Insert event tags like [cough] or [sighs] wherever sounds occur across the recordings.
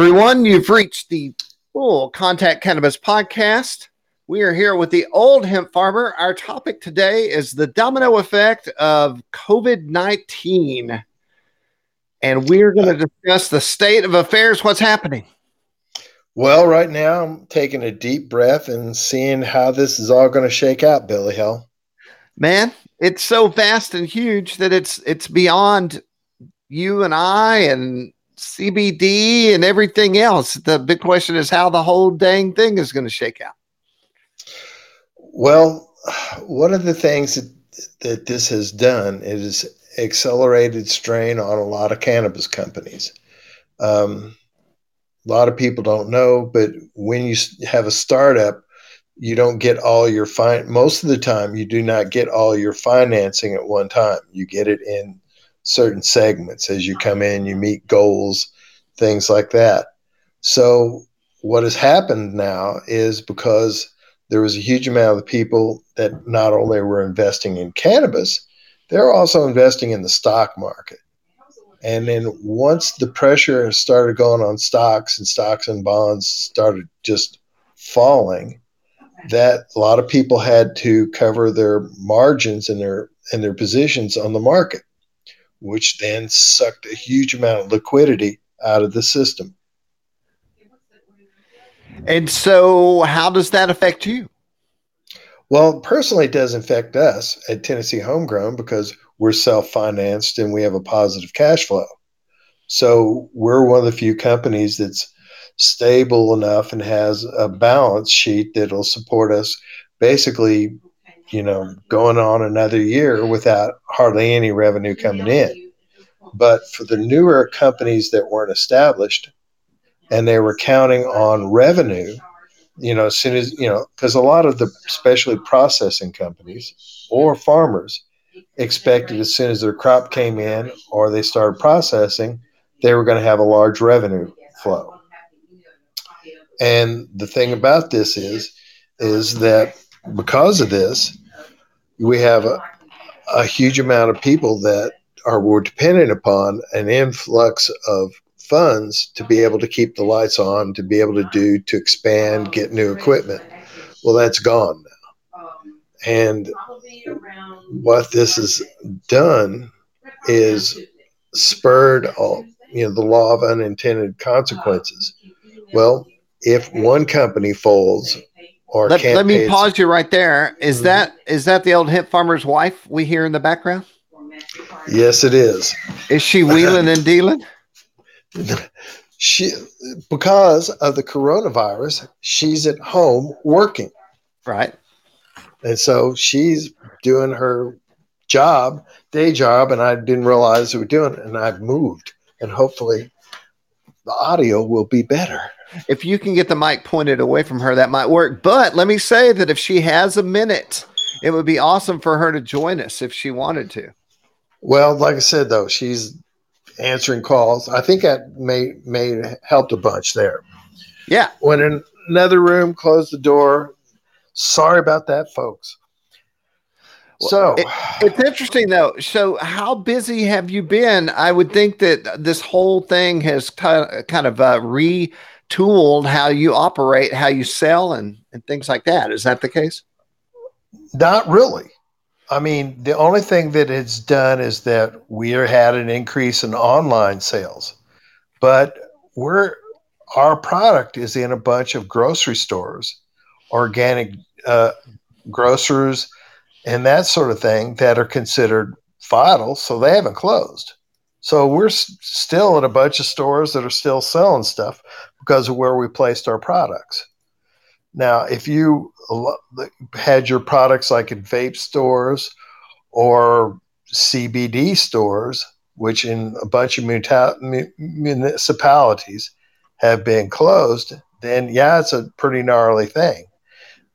Everyone, you've reached the Full Contact Cannabis Podcast. We are here with the old hemp farmer. Our topic today is the domino effect of COVID 19. And we're going to discuss the state of affairs, what's happening. Well, right now I'm taking a deep breath and seeing how this is all going to shake out, Billy Hill. Man, it's so vast and huge that it's it's beyond you and I and CBD and everything else. The big question is how the whole dang thing is going to shake out. Well, one of the things that, that this has done is accelerated strain on a lot of cannabis companies. Um, a lot of people don't know, but when you have a startup, you don't get all your fine. Most of the time, you do not get all your financing at one time. You get it in certain segments as you come in, you meet goals, things like that. So, what has happened now is because there was a huge amount of people that not only were investing in cannabis, they're also investing in the stock market. And then once the pressure started going on stocks and stocks and bonds started just falling, that a lot of people had to cover their margins and their and their positions on the market which then sucked a huge amount of liquidity out of the system. And so, how does that affect you? Well, personally, it does affect us at Tennessee Homegrown because we're self financed and we have a positive cash flow. So, we're one of the few companies that's stable enough and has a balance sheet that'll support us basically you know, going on another year without hardly any revenue coming in. But for the newer companies that weren't established and they were counting on revenue, you know, as soon as, you know, because a lot of the especially processing companies or farmers expected as soon as their crop came in or they started processing, they were going to have a large revenue flow. And the thing about this is, is that because of this, we have a, a huge amount of people that are we're dependent upon an influx of funds to be able to keep the lights on, to be able to do, to expand, get new equipment. Well, that's gone now. And what this has done is spurred all, you know, the law of unintended consequences. Well, if one company folds or let, let me pause you right there. Is mm-hmm. that is that the old hemp farmer's wife we hear in the background? Yes, it is. Is she wheeling and dealing? [laughs] she because of the coronavirus, she's at home working. Right. And so she's doing her job, day job, and I didn't realize we were doing it, and I've moved. And hopefully the audio will be better if you can get the mic pointed away from her, that might work. But let me say that if she has a minute, it would be awesome for her to join us if she wanted to. Well, like I said, though, she's answering calls. I think that may may helped a bunch there. Yeah. Went in another room, closed the door. Sorry about that, folks. So it, it's interesting though. So how busy have you been? I would think that this whole thing has kind of uh, re tooled how you operate, how you sell, and, and things like that. Is that the case? Not really. I mean, the only thing that it's done is that we had an increase in online sales, but we're our product is in a bunch of grocery stores, organic uh, grocers, and that sort of thing that are considered vital, so they haven't closed. So we're s- still in a bunch of stores that are still selling stuff because of where we placed our products. Now, if you had your products like in vape stores or CBD stores, which in a bunch of municipalities have been closed, then yeah, it's a pretty gnarly thing.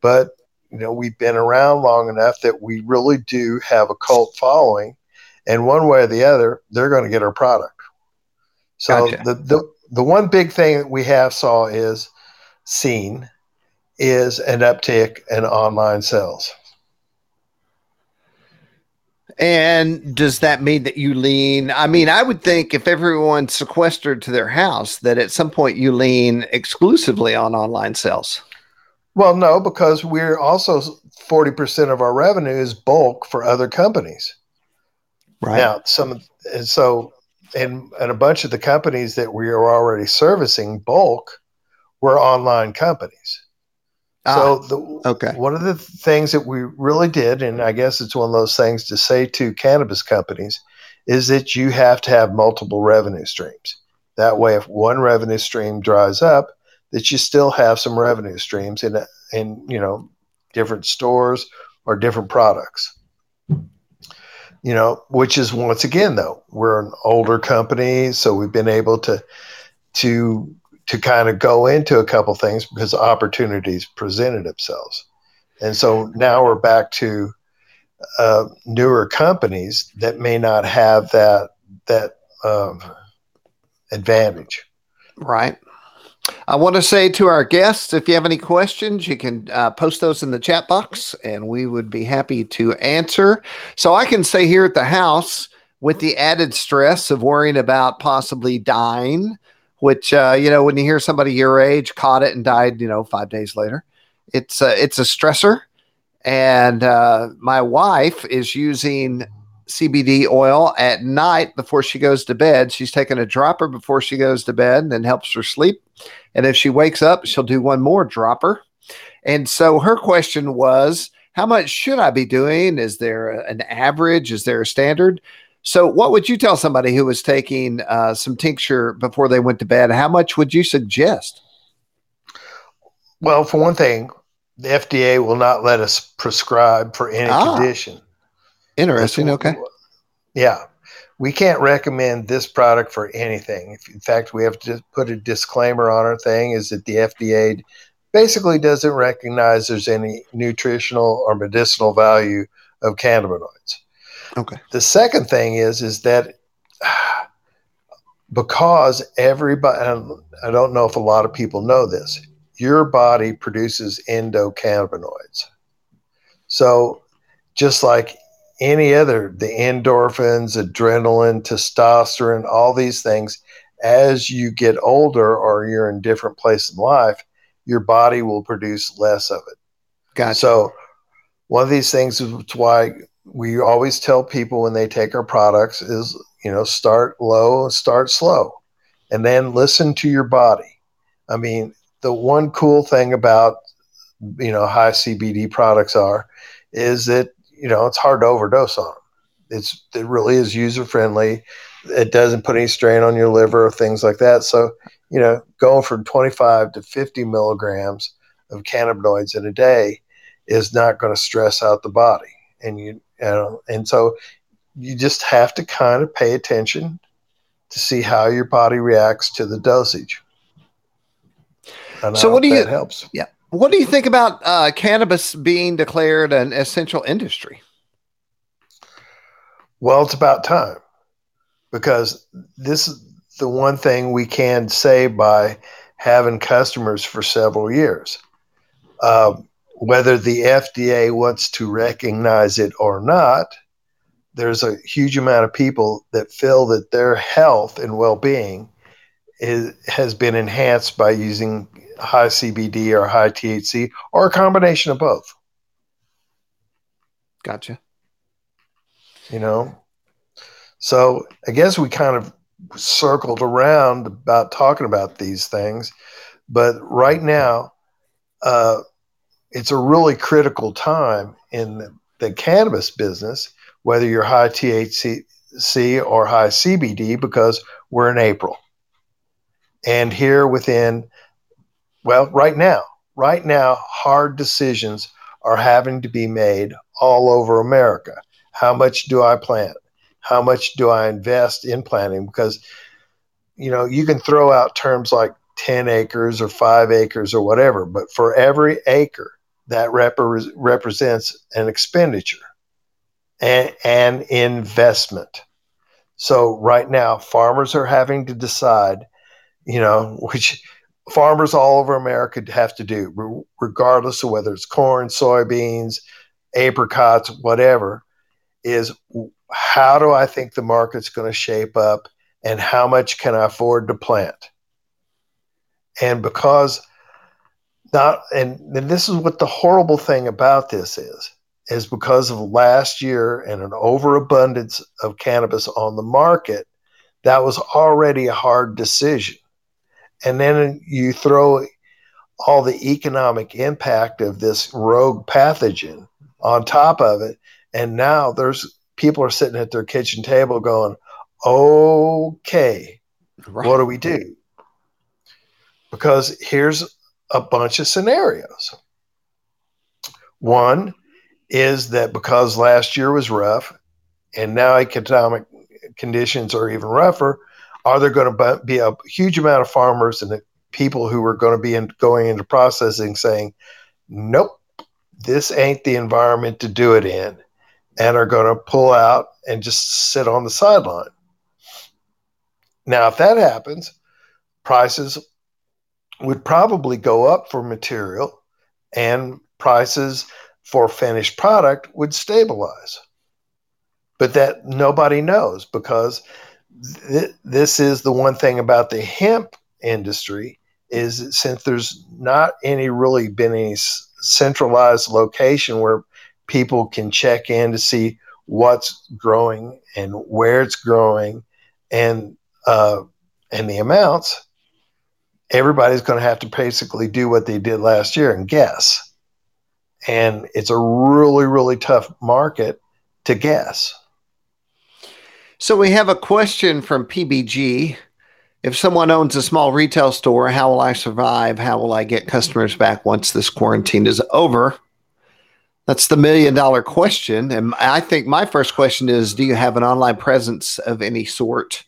But you know, we've been around long enough that we really do have a cult following and one way or the other, they're going to get our product. So gotcha. the, the the one big thing that we have saw is seen is an uptick in online sales. And does that mean that you lean? I mean, I would think if everyone's sequestered to their house, that at some point you lean exclusively on online sales. Well, no, because we're also 40% of our revenue is bulk for other companies. Right. Now, some, and so, and, and a bunch of the companies that we are already servicing bulk were online companies. Ah, so the, okay. one of the things that we really did, and I guess it's one of those things to say to cannabis companies, is that you have to have multiple revenue streams. That way, if one revenue stream dries up, that you still have some revenue streams in in you know different stores or different products. You know, which is once again though we're an older company, so we've been able to to to kind of go into a couple things because opportunities presented themselves. And so now we're back to uh, newer companies that may not have that that um, advantage. Right. I want to say to our guests, if you have any questions, you can uh, post those in the chat box, and we would be happy to answer. So I can say here at the house, with the added stress of worrying about possibly dying which uh, you know when you hear somebody your age caught it and died, you know, five days later, it's uh, it's a stressor. And uh, my wife is using CBD oil at night before she goes to bed. She's taking a dropper before she goes to bed and then helps her sleep. And if she wakes up, she'll do one more dropper. And so her question was, how much should I be doing? Is there an average? Is there a standard? So, what would you tell somebody who was taking uh, some tincture before they went to bed? How much would you suggest? Well, for one thing, the FDA will not let us prescribe for any ah, condition. Interesting. Okay. Yeah. We can't recommend this product for anything. In fact, we have to put a disclaimer on our thing is that the FDA basically doesn't recognize there's any nutritional or medicinal value of cannabinoids. Okay. The second thing is is that [sighs] because everybody, I don't know if a lot of people know this, your body produces endocannabinoids. So just like any other, the endorphins, adrenaline, testosterone, all these things, as you get older or you're in different place in life, your body will produce less of it. Gotcha. So one of these things is why we always tell people when they take our products is you know start low start slow and then listen to your body i mean the one cool thing about you know high cbd products are is that you know it's hard to overdose on them it's it really is user friendly it doesn't put any strain on your liver or things like that. So you know going from 25 to 50 milligrams of cannabinoids in a day is not going to stress out the body. And you you know, and so you just have to kind of pay attention to see how your body reacts to the dosage. So, what do you helps? Yeah, what do you think about uh, cannabis being declared an essential industry? Well, it's about time because this is the one thing we can say by having customers for several years. Um, whether the FDA wants to recognize it or not, there's a huge amount of people that feel that their health and well-being has been enhanced by using high CBD or high THC or a combination of both. Gotcha. You know, so I guess we kind of circled around about talking about these things, but right now, uh, it's a really critical time in the, the cannabis business, whether you're high THC or high CBD, because we're in April. And here within, well, right now, right now, hard decisions are having to be made all over America. How much do I plant? How much do I invest in planting? Because, you know, you can throw out terms like 10 acres or five acres or whatever, but for every acre, that rep- represents an expenditure and an investment. So right now, farmers are having to decide, you know, [laughs] which farmers all over America have to do, regardless of whether it's corn, soybeans, apricots, whatever, is how do I think the market's going to shape up and how much can I afford to plant? And because not, and, and this is what the horrible thing about this is, is because of last year and an overabundance of cannabis on the market, that was already a hard decision. And then you throw all the economic impact of this rogue pathogen on top of it. And now there's people are sitting at their kitchen table going, okay, right. what do we do? Because here's a bunch of scenarios. One is that because last year was rough and now economic conditions are even rougher, are there going to be a huge amount of farmers and people who are going to be in, going into processing saying, nope, this ain't the environment to do it in, and are going to pull out and just sit on the sideline? Now, if that happens, prices would probably go up for material and prices for finished product would stabilize. But that nobody knows because th- this is the one thing about the hemp industry is since there's not any really been any centralized location where people can check in to see what's growing and where it's growing and uh, and the amounts, everybody's going to have to basically do what they did last year and guess. And it's a really, really tough market to guess. So we have a question from PBG. If someone owns a small retail store, how will I survive? How will I get customers back once this quarantine is over? That's the million dollar question. And I think my first question is Do you have an online presence of any sort?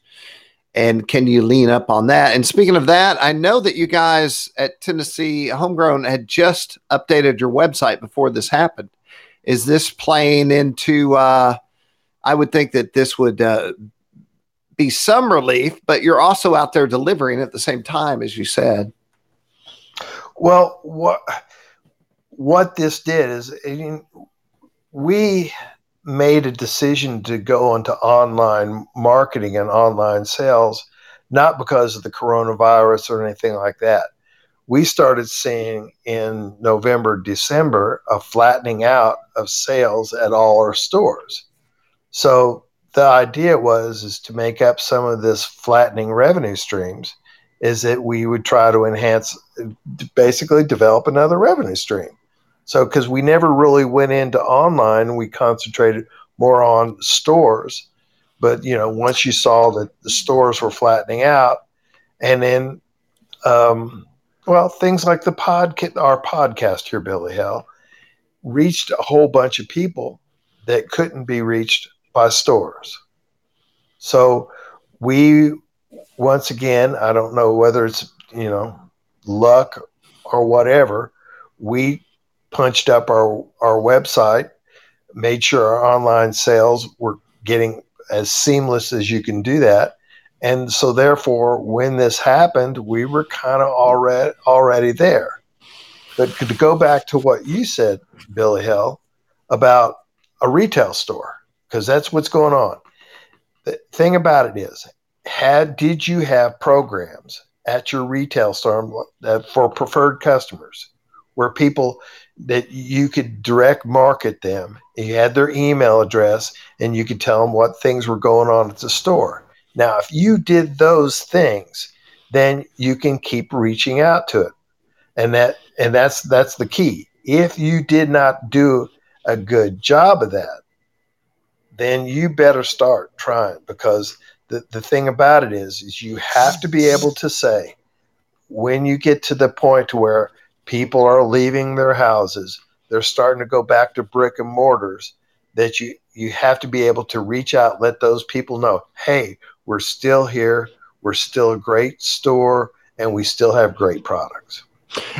And can you lean up on that? And speaking of that, I know that you guys at Tennessee Homegrown had just updated your website before this happened. Is this playing into? Uh, I would think that this would uh, be some relief, but you're also out there delivering at the same time, as you said. Well, what what this did is we made a decision to go into online marketing and online sales, not because of the coronavirus or anything like that. We started seeing in November, December a flattening out of sales at all our stores. So the idea was is to make up some of this flattening revenue streams is that we would try to enhance basically develop another revenue stream so, because we never really went into online, we concentrated more on stores. But you know, once you saw that the stores were flattening out, and then, um, well, things like the podcast, our podcast here, Billy Hell, reached a whole bunch of people that couldn't be reached by stores. So we, once again, I don't know whether it's you know luck or whatever, we punched up our, our website, made sure our online sales were getting as seamless as you can do that. And so therefore, when this happened, we were kind of already already there. But to go back to what you said, Billy Hill, about a retail store, because that's what's going on. The thing about it is, had did you have programs at your retail store uh, for preferred customers where people that you could direct market them. You had their email address and you could tell them what things were going on at the store. Now, if you did those things, then you can keep reaching out to it. And that and that's that's the key. If you did not do a good job of that, then you better start trying because the, the thing about it is is you have to be able to say when you get to the point where people are leaving their houses they're starting to go back to brick and mortars that you you have to be able to reach out let those people know hey we're still here we're still a great store and we still have great products.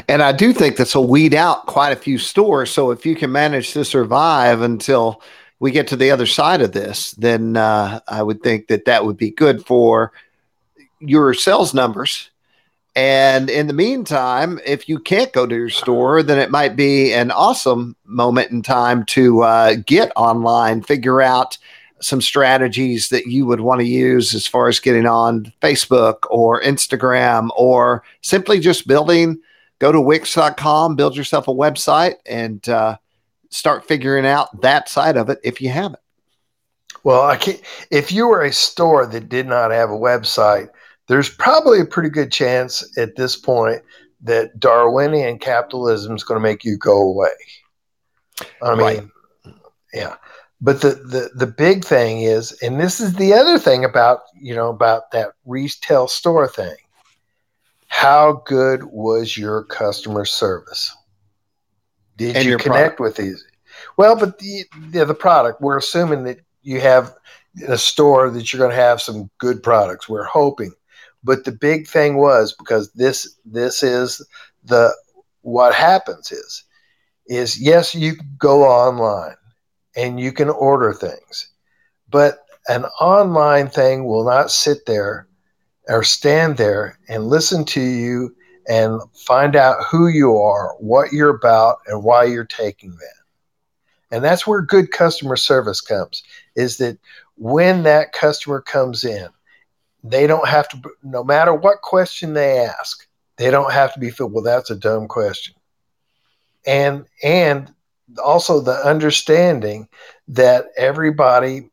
And i do think this will weed out quite a few stores so if you can manage to survive until we get to the other side of this then uh, i would think that that would be good for your sales numbers And in the meantime, if you can't go to your store, then it might be an awesome moment in time to uh, get online, figure out some strategies that you would want to use as far as getting on Facebook or Instagram or simply just building. Go to Wix.com, build yourself a website, and uh, start figuring out that side of it if you haven't. Well, I can't, if you were a store that did not have a website, there's probably a pretty good chance at this point that Darwinian capitalism is going to make you go away. I mean, right. yeah. But the, the the big thing is, and this is the other thing about you know about that retail store thing. How good was your customer service? Did and you connect product. with these? Well, but the, the the product. We're assuming that you have in a store that you're going to have some good products. We're hoping, but the big thing was because this this is the what happens is is yes you go online and you can order things, but an online thing will not sit there or stand there and listen to you and find out who you are, what you're about, and why you're taking that. And that's where good customer service comes is that when that customer comes in, they don't have to, no matter what question they ask, they don't have to be filled, well, that's a dumb question. And, and also the understanding that everybody,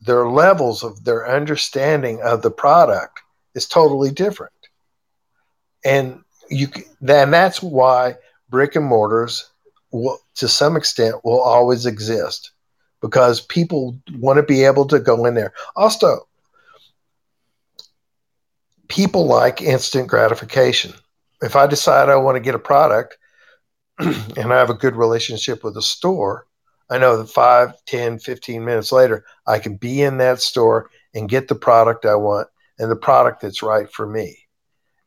their levels of their understanding of the product is totally different and you then that's why brick and mortars will, to some extent will always exist because people want to be able to go in there. Also people like instant gratification. If i decide i want to get a product [clears throat] and i have a good relationship with a store i know that 5 10 15 minutes later i can be in that store and get the product i want and the product that's right for me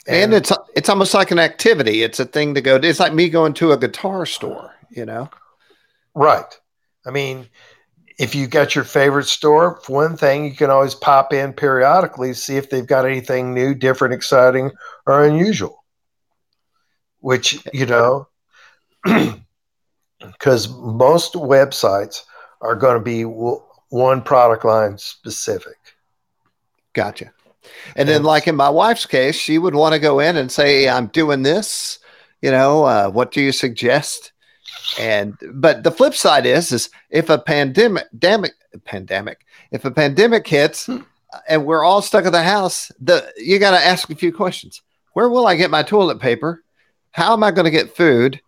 and, and it's it's almost like an activity. It's a thing to go. It's like me going to a guitar store. You know, right? I mean, if you got your favorite store, for one thing, you can always pop in periodically, see if they've got anything new, different, exciting, or unusual. Which you know, [clears throat] because most websites are going to be one product line specific. Gotcha. And then, like in my wife's case, she would want to go in and say, "I'm doing this." You know, uh, what do you suggest? And but the flip side is, is if a pandemic, pandemic, pandemic, if a pandemic hits, hmm. and we're all stuck in the house, the you got to ask a few questions. Where will I get my toilet paper? How am I going to get food?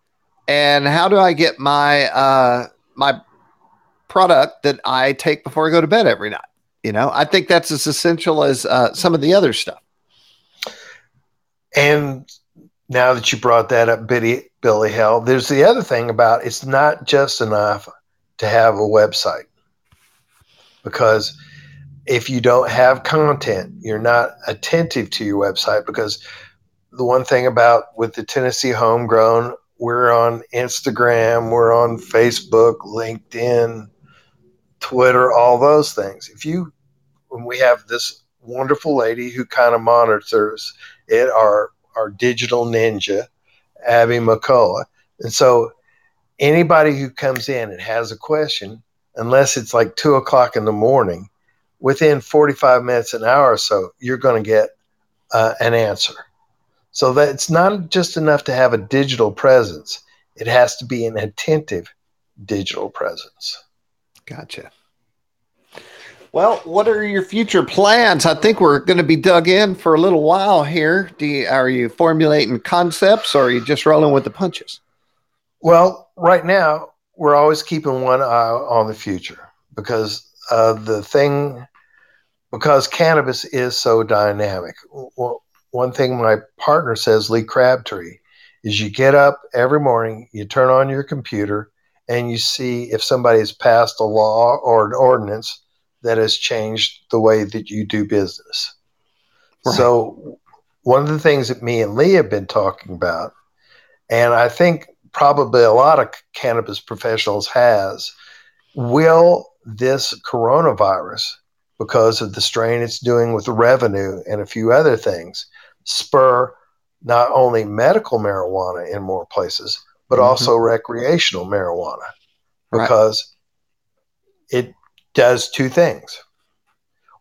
And how do I get my uh, my product that I take before I go to bed every night? You know, I think that's as essential as uh, some of the other stuff. And now that you brought that up, Billy, Billy Hell, there's the other thing about it's not just enough to have a website because if you don't have content, you're not attentive to your website because the one thing about with the Tennessee homegrown, we're on Instagram, we're on Facebook, LinkedIn, Twitter, all those things. If you, when we have this wonderful lady who kind of monitors it, our our digital ninja, Abby McCullough, and so anybody who comes in and has a question, unless it's like two o'clock in the morning, within 45 minutes, an hour or so, you're going to get uh, an answer. So that it's not just enough to have a digital presence; it has to be an attentive digital presence. Gotcha. Well, what are your future plans? I think we're going to be dug in for a little while here. Do you, are you formulating concepts or are you just rolling with the punches? Well, right now, we're always keeping one eye on the future because the thing, because cannabis is so dynamic. Well, one thing my partner says, Lee Crabtree, is you get up every morning, you turn on your computer, and you see if somebody has passed a law or an ordinance that has changed the way that you do business. Right. So, one of the things that me and Lee have been talking about, and I think probably a lot of cannabis professionals has, will this coronavirus, because of the strain it's doing with revenue and a few other things, spur not only medical marijuana in more places, but mm-hmm. also recreational marijuana because right. it does two things.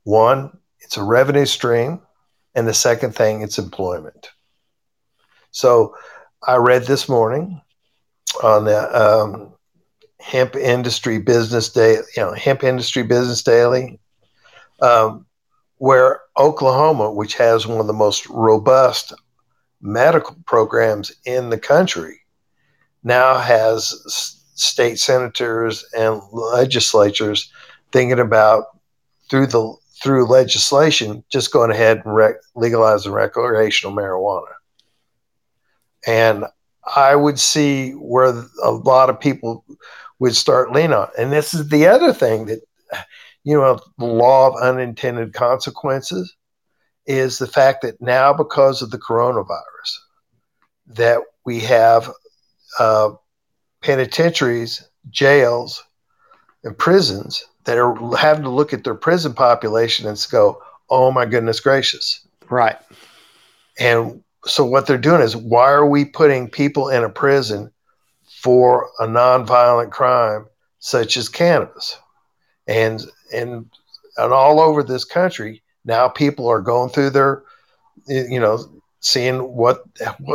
One, it's a revenue stream, and the second thing, it's employment. So I read this morning on the um, hemp industry business day, you know, hemp industry business daily, um, where Oklahoma, which has one of the most robust medical programs in the country, now has state senators and legislatures thinking about through the through legislation just going ahead and rec- legalizing recreational marijuana. And I would see where a lot of people would start leaning on. And this is the other thing that, you know, the law of unintended consequences is the fact that now, because of the coronavirus, that we have uh, penitentiaries, jails, and prisons that are having to look at their prison population and go, "Oh my goodness gracious!" Right. And so what they're doing is, why are we putting people in a prison for a nonviolent crime such as cannabis? And and and all over this country now, people are going through their, you know, seeing what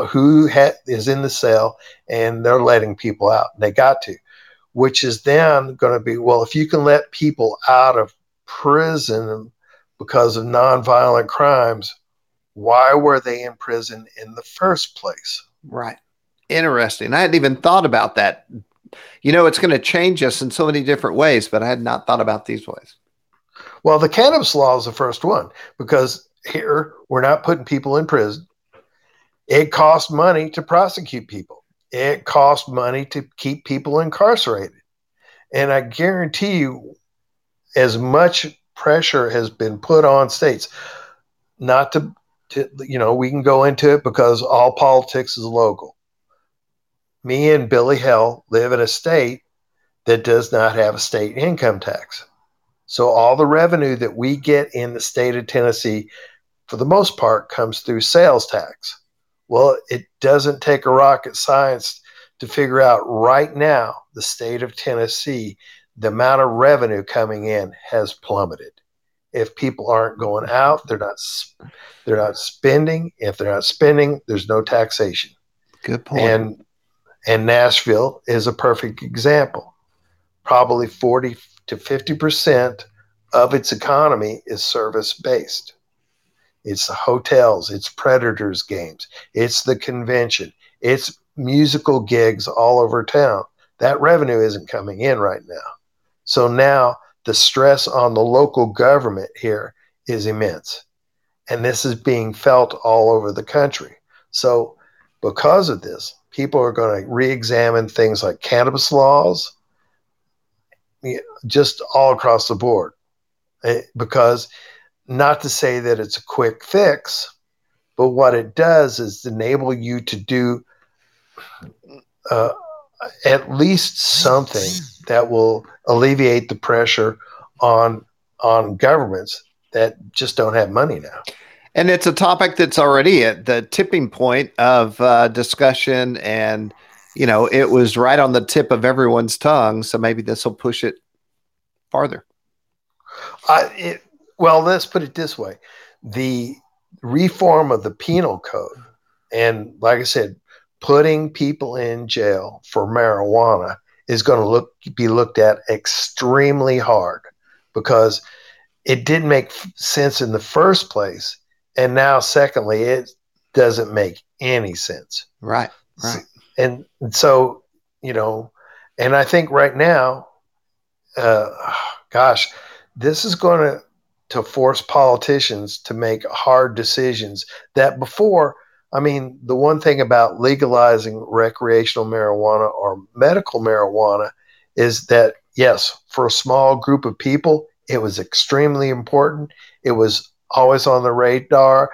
who ha- is in the cell, and they're letting people out. They got to, which is then going to be well. If you can let people out of prison because of nonviolent crimes, why were they in prison in the first place? Right. Interesting. I hadn't even thought about that. You know, it's going to change us in so many different ways, but I had not thought about these ways. Well, the cannabis law is the first one because here we're not putting people in prison. It costs money to prosecute people. It costs money to keep people incarcerated. And I guarantee you, as much pressure has been put on states not to to, you know, we can go into it because all politics is local. Me and Billy Hell live in a state that does not have a state income tax. So all the revenue that we get in the state of Tennessee, for the most part, comes through sales tax. Well, it doesn't take a rocket science to figure out right now the state of Tennessee, the amount of revenue coming in has plummeted if people aren't going out, they're not they're not spending. If they're not spending, there's no taxation. Good point. And and Nashville is a perfect example. Probably 40 to 50 percent of its economy is service based. It's the hotels, it's Predators games, it's the convention, it's musical gigs all over town. That revenue isn't coming in right now. So now the stress on the local government here is immense. And this is being felt all over the country. So, because of this, people are going to re examine things like cannabis laws, just all across the board. Eh, because, not to say that it's a quick fix, but what it does is enable you to do uh, at least something that will alleviate the pressure on on governments that just don't have money now. And it's a topic that's already at the tipping point of uh, discussion, and you know it was right on the tip of everyone's tongue. So maybe this will push it farther. I, it, well, let's put it this way: the reform of the penal code, and like I said, putting people in jail for marijuana is going to look be looked at extremely hard because it didn't make sense in the first place. And now secondly it doesn't make any sense. Right right. and, and so you know and i think right now uh, gosh this is going to to force politicians to make hard decisions that before I mean, the one thing about legalizing recreational marijuana or medical marijuana is that, yes, for a small group of people, it was extremely important. It was always on the radar.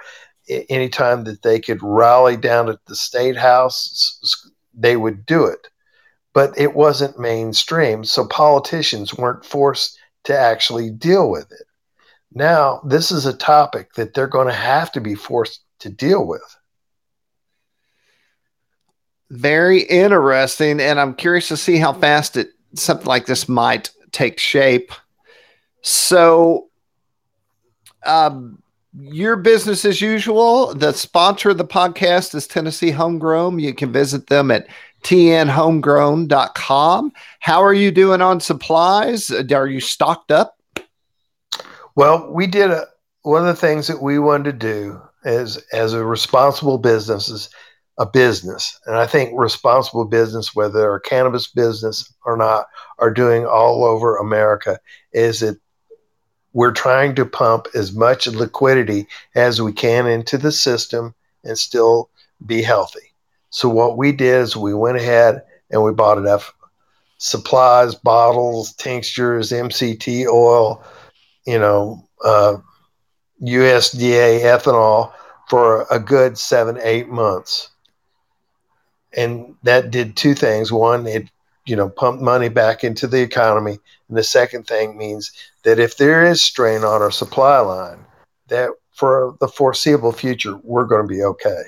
Anytime that they could rally down at the state house, they would do it. But it wasn't mainstream, so politicians weren't forced to actually deal with it. Now, this is a topic that they're going to have to be forced to deal with Very interesting, and I'm curious to see how fast it something like this might take shape. So, um, your business as usual. The sponsor of the podcast is Tennessee Homegrown. You can visit them at tnhomegrown.com. How are you doing on supplies? Are you stocked up? Well, we did a, one of the things that we wanted to do as as a responsible business is a business, and I think responsible business, whether they're a cannabis business or not, are doing all over America is that we're trying to pump as much liquidity as we can into the system and still be healthy. So what we did is we went ahead and we bought enough supplies, bottles, tinctures, MCT oil, you know, uh, USDA ethanol for a good seven, eight months. And that did two things. One, it, you know, pumped money back into the economy. And the second thing means that if there is strain on our supply line, that for the foreseeable future, we're going to be okay.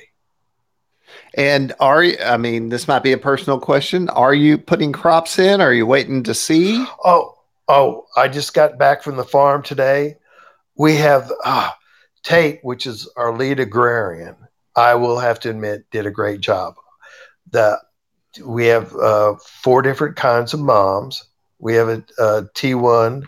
And are you, I mean, this might be a personal question. Are you putting crops in? Are you waiting to see? Oh, oh, I just got back from the farm today. We have uh, Tate, which is our lead agrarian. I will have to admit, did a great job. The we have uh, four different kinds of moms. We have a a T1,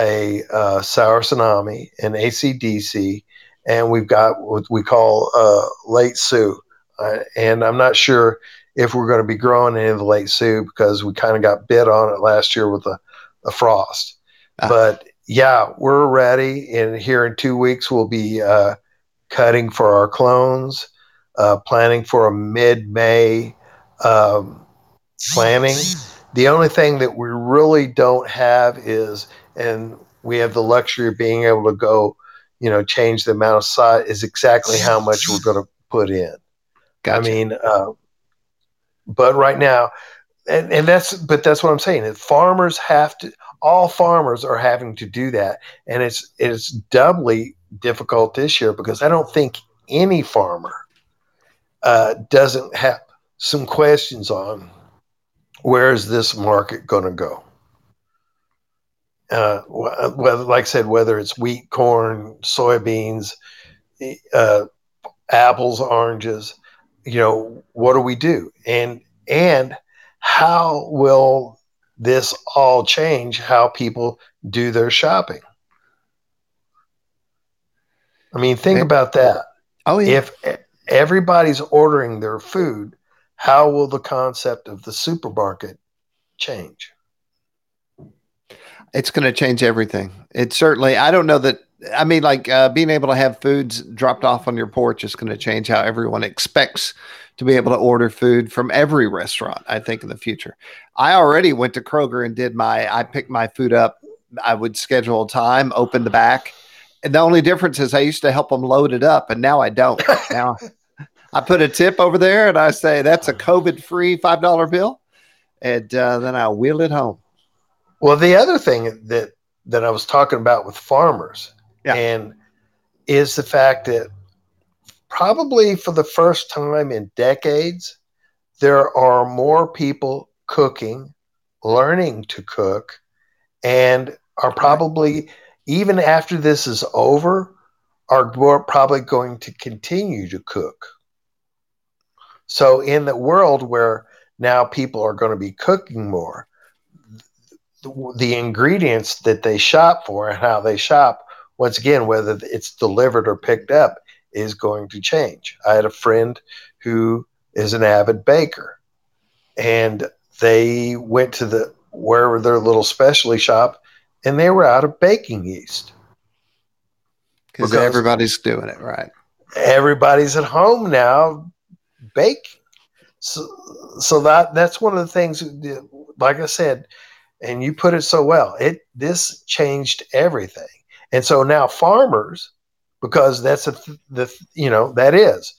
a uh, sour tsunami, an ACDC, and we've got what we call uh, late Sue. Uh, and I'm not sure if we're going to be growing any of the late Sue because we kind of got bit on it last year with a, a frost. Ah. But yeah, we're ready. And here in two weeks, we'll be uh, cutting for our clones, uh, planning for a mid May um, planning. The only thing that we really don't have is, and we have the luxury of being able to go, you know, change the amount of size is exactly how much we're going to put in. Gotcha. I mean, uh, but right now, and, and that's but that's what I'm saying. Farmers have to. All farmers are having to do that, and it's it's doubly difficult this year because I don't think any farmer uh, doesn't have some questions on where is this market going to go. Uh, whether, like I said, whether it's wheat, corn, soybeans, uh, apples, oranges, you know, what do we do? And and how will this all change how people do their shopping? I mean, think about that. Oh, yeah. If everybody's ordering their food, how will the concept of the supermarket change? It's going to change everything. It certainly, I don't know that I mean, like uh, being able to have foods dropped off on your porch is going to change how everyone expects to be able to order food from every restaurant. I think in the future, I already went to Kroger and did my. I picked my food up. I would schedule a time, open the back, and the only difference is I used to help them load it up, and now I don't. [laughs] now I put a tip over there, and I say that's a COVID-free five dollar bill, and uh, then I wheel it home. Well, the other thing that that I was talking about with farmers yeah. And is the fact that probably for the first time in decades, there are more people cooking, learning to cook, and are probably, even after this is over, are probably going to continue to cook. So, in the world where now people are going to be cooking more, the, ingredients that they shop for and how they shop once again, whether it's delivered or picked up is going to change. I had a friend who is an avid baker, and they went to the wherever their little specialty shop, and they were out of baking yeast because everybody's doing it right. Everybody's at home now baking. So, so that that's one of the things. Like I said, and you put it so well. It this changed everything. And so now farmers, because that's a th- the you know that is,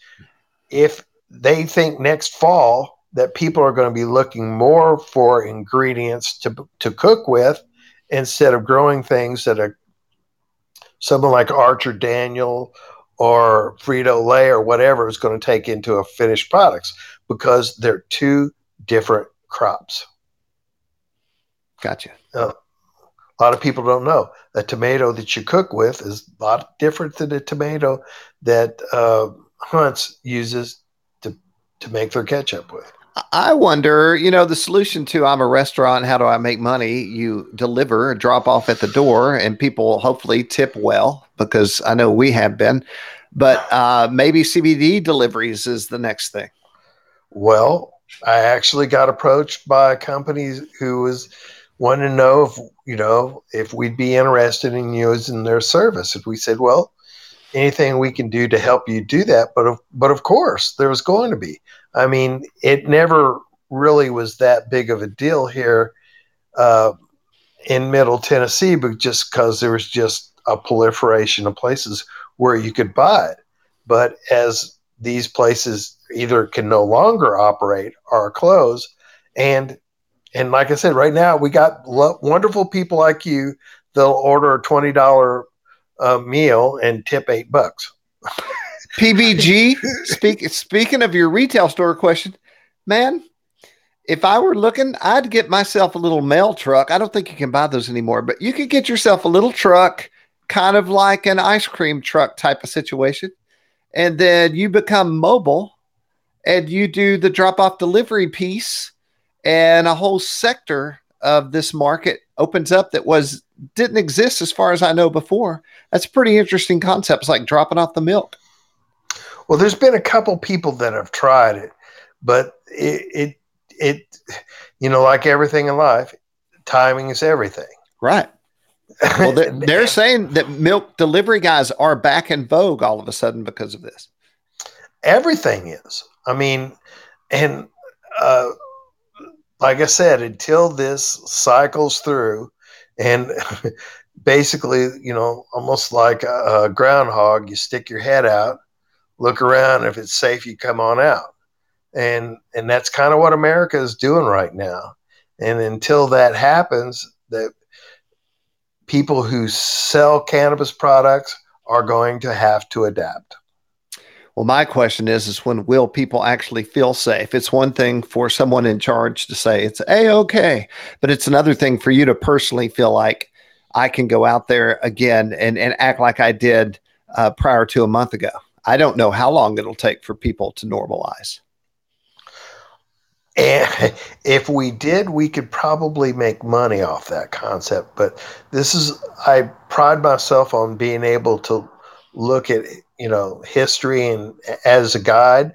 if they think next fall that people are going to be looking more for ingredients to to cook with instead of growing things that are someone like Archer Daniel or Frito Lay or whatever is going to take into a finished products because they're two different crops. Gotcha. Uh, a lot of people don't know a tomato that you cook with is a lot different than a tomato that uh, Hunt's uses to to make their ketchup with. I wonder, you know, the solution to I'm a restaurant, how do I make money? You deliver, drop off at the door, and people hopefully tip well because I know we have been. But uh, maybe CBD deliveries is the next thing. Well, I actually got approached by a company who was wanting to know if you know if we'd be interested in using their service. If we said, well, anything we can do to help you do that, but of, but of course there was going to be. I mean, it never really was that big of a deal here uh, in Middle Tennessee, but just because there was just a proliferation of places where you could buy it. But as these places either can no longer operate or close, and and like I said, right now we got lo- wonderful people like you. They'll order a twenty dollar uh, meal and tip eight bucks. [laughs] PBG. speak, speaking of your retail store question, man, if I were looking, I'd get myself a little mail truck. I don't think you can buy those anymore, but you could get yourself a little truck, kind of like an ice cream truck type of situation. And then you become mobile and you do the drop off delivery piece, and a whole sector of this market opens up that was didn't exist as far as I know before. That's a pretty interesting concept. It's like dropping off the milk. Well, there's been a couple people that have tried it, but it, it, it, you know, like everything in life, timing is everything. Right. Well, they're, [laughs] they're saying that milk delivery guys are back in vogue all of a sudden because of this. Everything is. I mean, and uh, like I said, until this cycles through, and [laughs] basically, you know, almost like a, a groundhog, you stick your head out look around. If it's safe, you come on out. And and that's kind of what America is doing right now. And until that happens, that people who sell cannabis products are going to have to adapt. Well, my question is, is when will people actually feel safe? It's one thing for someone in charge to say it's a okay, but it's another thing for you to personally feel like I can go out there again and, and act like I did uh, prior to a month ago. I don't know how long it'll take for people to normalize. And [laughs] if we did, we could probably make money off that concept. But this is, I pride myself on being able to look at, you know, history and as a guide.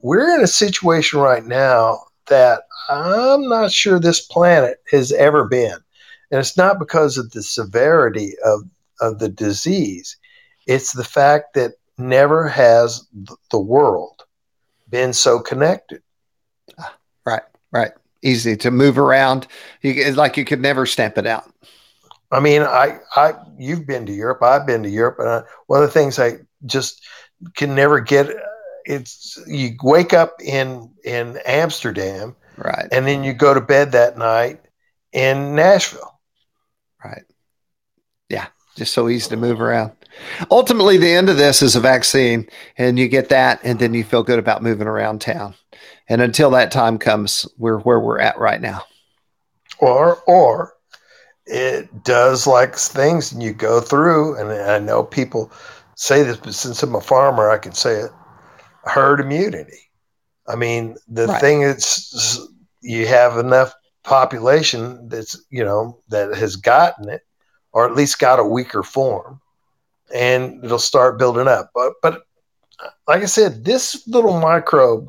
We're in a situation right now that I'm not sure this planet has ever been. And it's not because of the severity of, of the disease, it's the fact that never has the world been so connected. Ah, right, right. Easy to move around. You, it's like you could never stamp it out. I mean, I, I, you've been to Europe. I've been to Europe, and I, one of the things I just can never get. It's you wake up in in Amsterdam, right, and then you go to bed that night in Nashville, right. Yeah, just so easy to move around. Ultimately, the end of this is a vaccine, and you get that, and then you feel good about moving around town. And until that time comes, we're where we're at right now. Or, or it does like things, and you go through, and I know people say this, but since I'm a farmer, I can say it: herd immunity. I mean, the right. thing is, you have enough population that's you know that has gotten it, or at least got a weaker form and it'll start building up. But but like I said, this little microbe,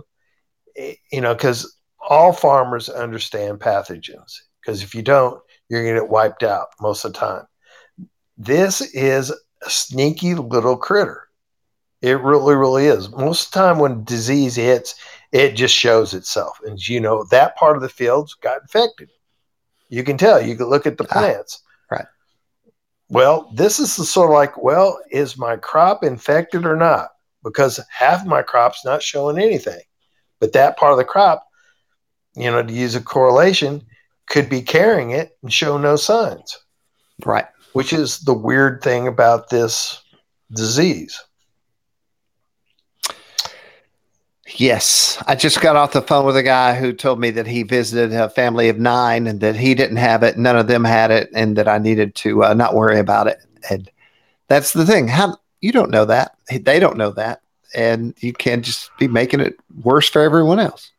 eh, you know, because all farmers understand pathogens. Because if you don't, you're going to get wiped out most of the time. This is a sneaky little critter. It really, really is. Most of the time, when disease hits, it just shows itself. And you know, that part of the fields got infected. You can tell. You can look at the ah. right. Well, this is the sort of like, well, is my crop infected or not? Because half my crop's not showing anything. But that part of the crop, you know, to use a correlation, could be carrying it and show no signs. Right. Which is the weird thing about this disease. Yes, I just got off the phone with a guy who told me that he visited a family of nine and that he didn't have it, none of them had it, and that I needed to uh, not worry about it. And that's the thing. How you don't know that they don't know that, and you can't just be making it worse for everyone else.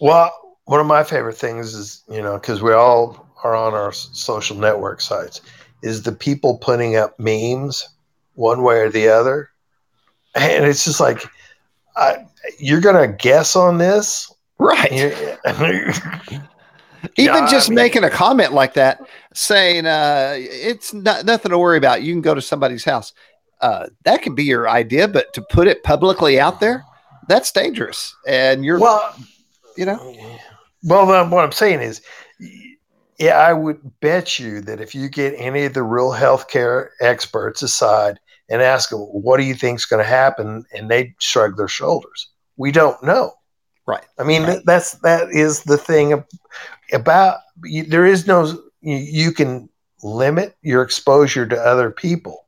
Well, one of my favorite things is you know because we all are on our social network sites is the people putting up memes one way or the other, and it's just like. I, you're gonna guess on this, right? [laughs] Even yeah, just I mean, making a comment like that, saying uh, it's not, nothing to worry about. You can go to somebody's house. Uh, that could be your idea, but to put it publicly out there, that's dangerous. And you're, well, you know. Well, what I'm saying is, yeah, I would bet you that if you get any of the real healthcare experts aside and ask them, "What do you think is going to happen?" and they shrug their shoulders we don't know. Right. I mean, right. that's that is the thing about there is no you, you can limit your exposure to other people,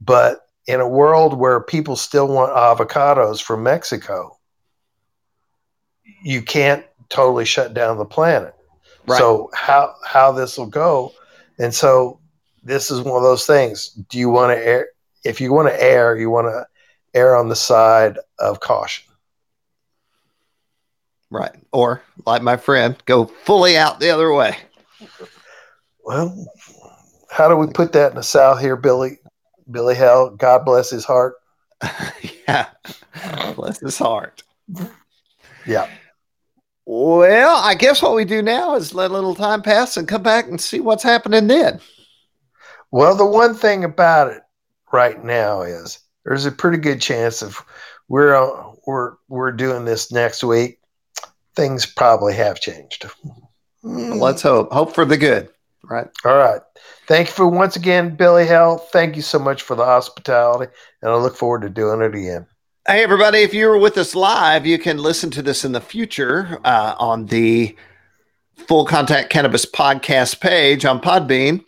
but in a world where people still want avocados from Mexico, you can't totally shut down the planet. Right. So how how this will go, and so this is one of those things. Do you want to err? If you want to err, you want to err on the side of caution. Right. Or, like my friend, go fully out the other way. Well, how do we put that in the South here, Billy? Billy Hell, [laughs] God bless his heart. yeah. Bless his heart. Yeah. Well, I guess what we do now is let a little time pass and come back and see what's happening then. Well, the one thing about it right now is there's a pretty good chance of we're uh, we're we're doing this next week things probably have changed. Let's hope. Hope for the good. Right. All right. Thank you for once again, Billy Hell. Thank you so much for the hospitality, and I look forward to doing it again. Hey, everybody, if you were with us live, you can listen to this in the future uh, on the Full Contact Cannabis podcast page on Podbean.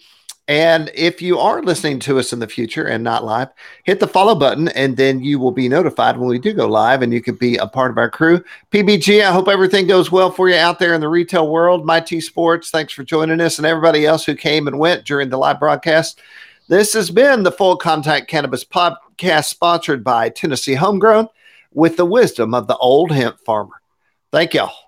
And if you are listening to us in the future and not live, hit the follow button and then you will be notified when we do go live and you can be a part of our crew. PBG, I hope everything goes well for you out there in the retail world. My T Sports, thanks for joining us and everybody else who came and went during the live broadcast. This has been the Full Contact Cannabis podcast sponsored by Tennessee Homegrown with the wisdom of the old hemp farmer. Thank y'all.